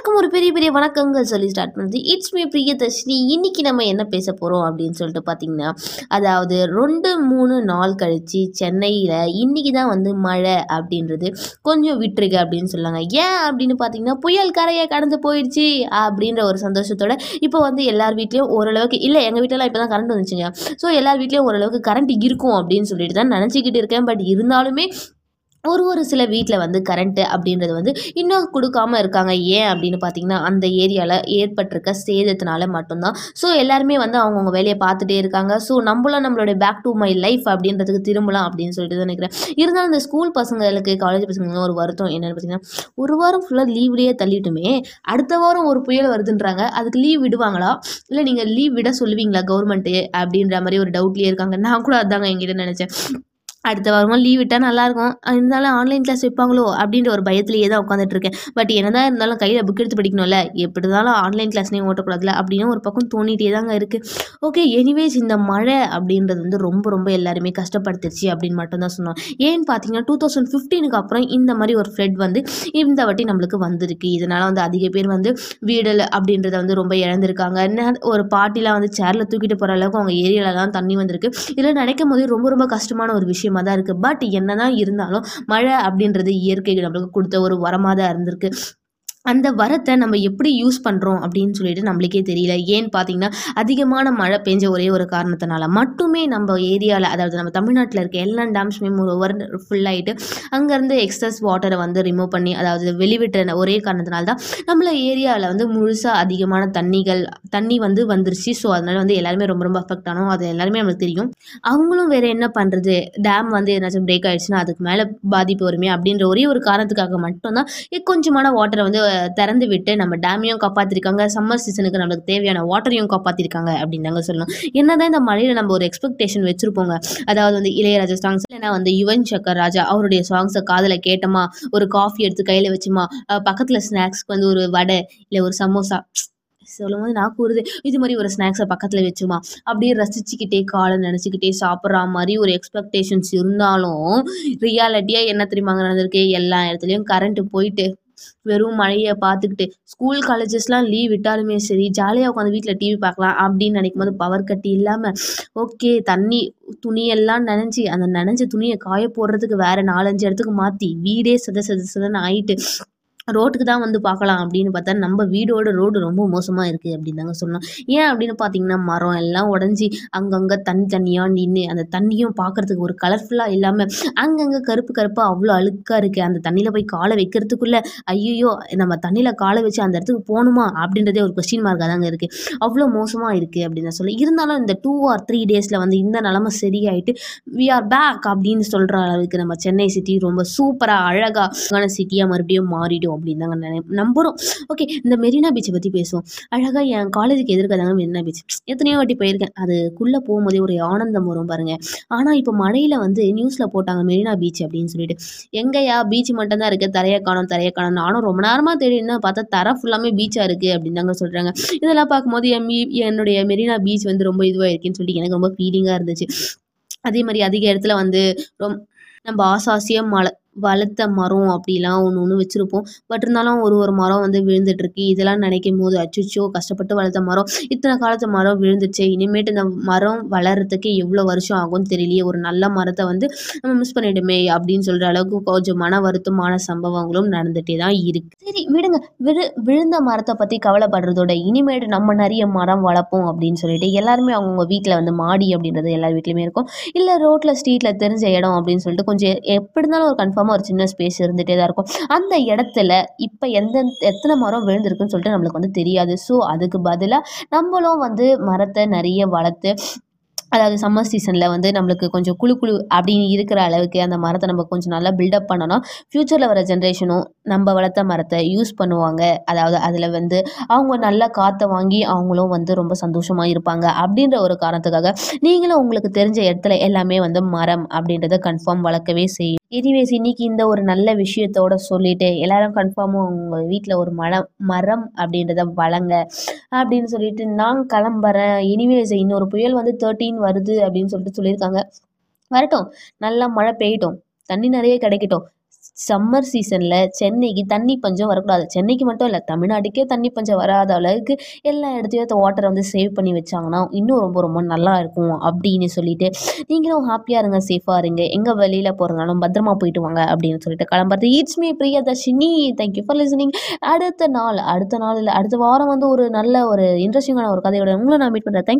எல்லாருக்கும் ஒரு பெரிய பெரிய வணக்கங்கள் சொல்லி ஸ்டார்ட் பண்ணுது இட்ஸ் மீ பிரியதர்ஷினி. இன்னைக்கு நம்ம என்ன பேச போகிறோம் அப்படின்னு சொல்லிட்டு பார்த்தீங்கன்னா அதாவது ரெண்டு மூணு நாள் கழித்து சென்னையில் இன்னைக்கு தான் வந்து மழை அப்படின்றது கொஞ்சம் விட்டுருக்கு அப்படின்னு சொல்லாங்க ஏன் அப்படின்னு பார்த்தீங்கன்னா புயல் கரையை கடந்து போயிடுச்சு அப்படின்ற ஒரு சந்தோஷத்தோட இப்போ வந்து எல்லார் வீட்லேயும் ஓரளவுக்கு இல்லை எங்கள் வீட்டிலலாம் இப்போ தான் கரண்ட் வந்துச்சுங்க. ஸோ எல்லார் வீட்லேயும் ஓரளவுக்கு கரண்ட் இருக்கும் அப்படின்னு சொல்லிட்டு தான் நினச்சிக்கிட்டு இருக்கேன். பட் இருந்தாலுமே ஒரு ஒரு சில வீட்டில் வந்து கரண்ட்டு அப்படின்றது வந்து இன்னும் கொடுக்காம இருக்காங்க. ஏன் அப்படின்னு பார்த்தீங்கன்னா அந்த ஏரியாவில் ஏற்பட்டிருக்க சேதத்தினால மட்டும்தான். ஸோ எல்லாருமே வந்து அவங்கவுங்க வேலையை பார்த்துட்டே இருக்காங்க. ஸோ நம்மளும் நம்மளுடைய பேக் டு மை லைஃப் அப்படின்றதுக்கு திரும்பலாம் அப்படின்னு சொல்லிட்டு தான் நினைக்கிறேன். இருந்தாலும் இந்த ஸ்கூல் பசங்களுக்கு காலேஜ் பசங்களுக்கு ஒரு வருத்தம் என்னென்னு பார்த்தீங்கன்னா ஒரு வாரம் ஃபுல்லாக லீவ்லேயே தள்ளிட்டுமே அடுத்த வாரம் ஒரு புயல் வருதுன்றாங்க. அதுக்கு லீவ் விடுவாங்களா? இல்லை நீங்கள் லீவ் விட சொல்லுவீங்களா கவர்மெண்ட்டு அப்படின்ற மாதிரி ஒரு டவுட்லேயே இருக்காங்க. நான் கூட அதாங்க என்கிட்ட நினச்சேன். அடுத்த வாரமாக லீவ் விட்டால் நல்லாயிருக்கும். இருந்தாலும் ஆன்லைன் கிளாஸ் வைப்பாங்களோ அப்படின்ற ஒரு பயத்திலேயே தான் உட்காந்துட்டு இருக்கேன் பட் என்னதான் இருந்தாலும் கையில் புக் எடுத்து படிக்கணும்ல. எப்படி இருந்தாலும் ஆன்லைன் கிளாஸ்லேயும் ஓட்டக்கூடாதுல அப்படின்னு ஒரு பக்கம் தோண்டிகிட்டே தாங்க இருக்குது ஓகே எனிவேஸ் இந்த மழை அப்படின்றது வந்து ரொம்ப ரொம்ப எல்லாருமே கஷ்டப்படுத்துருச்சு அப்படின்னு மட்டும்தான் சொன்னோம். ஏன்னு பார்த்தீங்கன்னா டூ தௌசண்ட் ஃபிஃப்டீனுக்கு அப்புறம் இந்த மாதிரி ஒரு ஃப்ளட் வந்து இந்த வாட்டி நம்மளுக்கு வந்திருக்கு. இதனால் வந்து அதிக பேர் வந்து வீடல் அப்படின்றத வந்து ரொம்ப இழந்திருக்காங்க. ஒரு பாட்டிலாம் வந்து சேரில் தூக்கிட்டு போகிற அளவுக்கு அவங்க ஏரியாலலாம் தண்ணி வந்திருக்கு. இதில் நினைக்கும் போது ரொம்ப ரொம்ப கஷ்டமான ஒரு விஷயம் விஷயமா தான் இருக்குது பட் என்ன தான் இருந்தாலும் மழை அப்படின்றது இயற்கை நம்மளுக்கு கொடுத்த ஒரு வரமாக தான் இருந்திருக்கு. அந்த வரத்தை நம்ம எப்படி யூஸ் பண்ணுறோம் அப்படின்னு சொல்லிட்டு நம்மளுக்கே தெரியல. ஏன்னு பார்த்தீங்கன்னா அதிகமான மழை பெஞ்ச ஒரே ஒரு காரணத்தினால மட்டுமே நம்ம ஏரியாவில் அதாவது நம்ம தமிழ்நாட்டில் இருக்க எல்லா டேம்ஸுமே ஒரு ஓவர் ஃபுல்லாகிட்டு அங்கேருந்து எக்ஸஸ் வாட்டரை வந்து ரிமூவ் பண்ணி அதாவது வெளிவிட்ட ஒரே காரணத்தினால தான் நம்மள ஏரியாவில் வந்து முழுசாக அதிகமான தண்ணிகள் தண்ணி வந்து வந்துருச்சு. ஸோ அதனால் வந்து எல்லாருமே ரொம்ப ரொம்ப அஃபெக்ட் ஆனோம். அது எல்லாருமே நம்மளுக்கு தெரியும். அவங்களும் வேறு என்ன பண்ணுறது டேம் வந்து எதனாச்சும் பிரேக் ஆகிடுச்சுன்னா அதுக்கு மேலே பாதிப்பு வருமே அப்படின்ற ஒரே ஒரு காரணத்துக்காக மட்டும்தான் கொஞ்சமான வாட்டரை வந்து திறந்து விட்டு நம்ம டேமையும் காப்பாற்றிருக்காங்க சம்மர் சீசனுக்கு நம்மளுக்கு தேவையான வாட்டரையும் காப்பாற்றிருக்காங்க அப்படின்னு தாங்க சொல்லணும். என்னதான் இந்த மழையில் நம்ம ஒரு எக்ஸ்பெக்டேஷன் வச்சுருப்போங்க. அதாவது வந்து இளையராஜா சாங்ஸ் இல்லைனா வந்து யுவன் சக்கர் ராஜா அவருடைய சாங்ஸை காதில் கேட்டோமா ஒரு காஃபி எடுத்து கையில் வச்சுமா பக்கத்தில் ஸ்நாக்ஸ்க்கு வந்து ஒரு வடை இல்லை ஒரு சமோசா சொல்லும் போது நான் கூறுது இது மாதிரி ஒரு ஸ்நாக்ஸை பக்கத்தில் வச்சுமா அப்படியே ரசிச்சுக்கிட்டே காலை நினச்சிக்கிட்டே சாப்பிட்ற மாதிரி ஒரு எக்ஸ்பெக்டேஷன்ஸ் இருந்தாலும் ரியாலிட்டியாக என்ன தெரியுமாங்க நடந்திருக்கு? எல்லா இடத்துலையும் கரண்ட்டு போயிட்டு வெறும் மழையை பார்த்துக்கிட்டு ஸ்கூல் காலேஜஸ்லாம் லீவ் விட்டாலுமே சரி ஜாலியாக உட்காந்து வீட்டில் டிவி பார்க்கலாம் அப்படின்னு நினைக்கும் போது பவர் கட்டி இல்லாமல் ஓகே தண்ணி துணியெல்லாம் நனைஞ்சி அந்த நனைஞ்ச துணியை காய போடுறதுக்கு வேறு நாலஞ்சு இடத்துக்கு மாற்றி வீடே சத சத சதன்னு ஆயிட்டு ரோட்டுக்கு தான் வந்து பார்க்கலாம் அப்படின்னு பார்த்தா நம்ம வீடோட ரோடு ரொம்ப மோசமாக இருக்குது அப்படின்னு தாங்க சொன்னோம் ஏன் அப்படின்னு பார்த்தீங்கன்னா மரம் எல்லாம் உடஞ்சி அங்கங்கே தண்ணி தண்ணியாக நின்று அந்த தண்ணியும் பார்க்குறதுக்கு ஒரு கலர்ஃபுல்லாக இல்லாமல் அங்கங்கே கருப்பு கருப்பாக அவ்வளோ அழுக்காக இருக்குது அந்த தண்ணியில் போய் காலை வைக்கிறதுக்குள்ளே ஐயோ நம்ம தண்ணியில் காலை வச்சு அந்த இடத்துக்கு போகணுமா அப்படின்றதே ஒரு கொஸ்டின் மார்க்காக தாங்க இருக்குது அவ்வளோ மோசமாக இருக்குது அப்படின்னு சொல்லி இருந்தாலும் இந்த டூ ஆர் த்ரீ டேஸில் வந்து இந்த நிலமை சரியாயிட்டு வி ஆர் பேக் அப்படின்னு சொல்கிற அளவுக்கு நம்ம சென்னை சிட்டி ரொம்ப சூப்பராக அழகாக சிட்டியாக மறுபடியும் மாறிடும் அப்படின்னு தாங்க நினை நம்புகிறோம் ஓகே இந்த மெரினா பீச்சை பற்றி பேசுவோம். அழகாக என் காலேஜுக்கு எதிர்க்க தாங்க மெரினா பீச் எத்தனையோ வாட்டி போயிருக்கேன். அதுக்குள்ளே போகும்போதே ஒரு ஆனந்தம் வரும் பாருங்கள் ஆனால் இப்போ மழையில் வந்து நியூஸில் போட்டாங்க மெரினா பீச் அப்படின்னு சொல்லிட்டு. எங்கேயா பீச் மட்டும்தான் இருக்குது தரையை காணும் தரையை காணும். நானும் ரொம்ப நேரமாக தேடினா பார்த்தா தர ஃபுல்லாமே பீச்சாக இருக்குது அப்படின்னு தாங்க சொல்கிறாங்க இதெல்லாம் பார்க்கும்போது என் என்னுடைய மெரினா பீச் வந்து ரொம்ப இதுவாக இருக்குன்னு சொல்லிட்டு எனக்கு ரொம்ப ஃபீலிங்காக இருந்துச்சு. அதே மாதிரி அதிக இடத்துல வந்து ரொம்ப நம்ம ஆசாசியாக மழை வளர்த்த மரம் அப்படிலாம் ஒன்று ஒன்று வச்சுருப்போம். பட் இருந்தாலும் ஒரு ஒரு மரம் வந்து விழுந்துட்டுருக்கு. இதெல்லாம் நினைக்கும் போது அச்சுச்சோ கஷ்டப்பட்டு வளர்த்த மரம். இத்தனை காலத்து மரம் விழுந்துச்சு இனிமேட்டு இந்த மரம் வளர்கிறதுக்கு எவ்வளோ வருஷம் ஆகும்னு தெரியலையே. ஒரு நல்ல மரத்தை வந்து நம்ம மிஸ் பண்ணிவிடுமே அப்படின்னு சொல்கிற அளவுக்கு கொஞ்சம் மன வருத்தமான சம்பவங்களும் நடந்துகிட்டே தான் இருக்குது சரி விடுங்க. விழு விழுந்த மரத்தை பற்றி கவலைப்படுறதோட இனிமேட்டு நம்ம நிறைய மரம் வளர்ப்போம் அப்படின்னு சொல்லிட்டு எல்லாருமே அவங்கவுங்க வீட்டில் வந்து மாடி அப்படின்றது எல்லார் வீட்லேயுமே இருக்கும். இல்லை ரோட்டில் ஸ்ட்ரீட்டில் தெரிஞ்ச இடம் அப்படின்னு சொல்லிட்டு கொஞ்சம் எப்படி இருந்தாலும் ஒரு கன்ஃபார்ம் இல்லாமல் ஒரு சின்ன ஸ்பேஸ் இருந்துகிட்டே தான் இருக்கும். அந்த இடத்துல இப்போ எந்த எத்தனை மரம் விழுந்திருக்குன்னு சொல்லிட்டு நம்மளுக்கு வந்து தெரியாது. ஸோ அதுக்கு பதிலாக நம்மளும் வந்து மரத்தை நிறைய வளர்த்து அதாவது சம்மர் சீசனில் வந்து நம்மளுக்கு கொஞ்சம் குழு குழு அப்படின்னு இருக்கிற அளவுக்கு அந்த மரத்தை நம்ம கொஞ்சம் நல்லா பில்டப் பண்ணணும் ஃப்யூச்சரில் வர ஜென்ரேஷனும் நம்ம வளர்த்த மரத்தை யூஸ் பண்ணுவாங்க. அதாவது அதில் வந்து அவங்க நல்லா காற்றை வாங்கி அவங்களும் வந்து ரொம்ப சந்தோஷமாக இருப்பாங்க. அப்படின்ற ஒரு காரணத்துக்காக நீங்களும் உங்களுக்கு தெரிஞ்ச இடத்துல எல்லாமே வந்து மரம் அப்படின்றத கன்ஃபார்ம் வளர்க்கவே செய்யும் எனிவேஸ் இன்னைக்கு இந்த ஒரு நல்ல விஷயத்தோட சொல்லிட்டு எல்லாரும் கன்ஃபார்மாக உங்கள் வீட்டில் ஒரு மரம் மரம் அப்படின்றத வளங்க அப்படின்னு சொல்லிட்டு நான் கிளம்புறேன். எனிவேஸ் இன்னொரு புயல் வந்து தேர்ட்டீன் வருது அப்படின்னு சொல்லிட்டு சொல்லியிருக்காங்க. வரட்டும் நல்லா மழை பெய்யட்டும். தண்ணி நிறைய கிடைக்கட்டும். சம்மர் சீசனில் சென்னைக்கு தண்ணி பஞ்சம் வரக்கூடாது. சென்னைக்கு மட்டும் இல்லை தமிழ்நாட்டுக்கே தண்ணி பஞ்சம் வராத அளவுக்கு எல்லா இடத்துலையும் வாட்டரை வந்து சேவ் பண்ணி வச்சாங்கன்னா இன்னும் ரொம்ப ரொம்ப நல்லா இருக்கும் அப்படின்னு சொல்லிட்டு நீங்களும் ஹாப்பியாக இருங்க சேஃபாக இருங்க. எங்கே வெளியில் போகிறதுனாலும் பத்திரமா போயிட்டு வாங்க அப்படின்னு சொல்லிட்டு கிளம்புறது. It's me Priyadarshini. Thank you for listening அடுத்த நாள் அடுத்த நாள் இல்லை அடுத்த வாரம் வந்து ஒரு நல்ல ஒரு இன்ட்ரெஸ்டிங்கான ஒரு கதையோட உங்களை நான் மீட் பண்ணுறேன் தேங்க்யூ